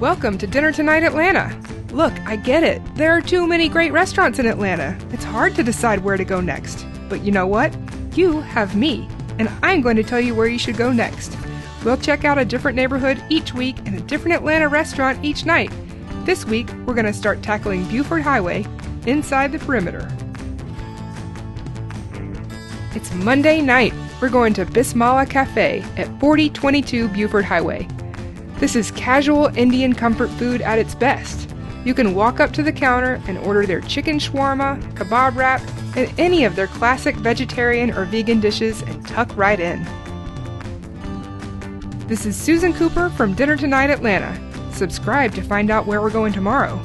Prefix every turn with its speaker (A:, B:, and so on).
A: Welcome to Dinner Tonight Atlanta. Look, I get it. There are too many great restaurants in Atlanta. It's hard to decide where to go next. But you know what? You have me, and I'm going to tell you where you should go next. We'll check out a different neighborhood each week and a different Atlanta restaurant each night. This week, we're going to start tackling Buford Highway inside the perimeter. It's Monday night. We're going to Bismillah Cafe at 4022 Buford Highway. This is casual Indian comfort food at its best. You can walk up to the counter and order their chicken shawarma, kebab wrap, and any of their classic vegetarian or vegan dishes and tuck right in. This is Susan Cooper from Dinner Tonight Atlanta. Subscribe to find out where we're going tomorrow.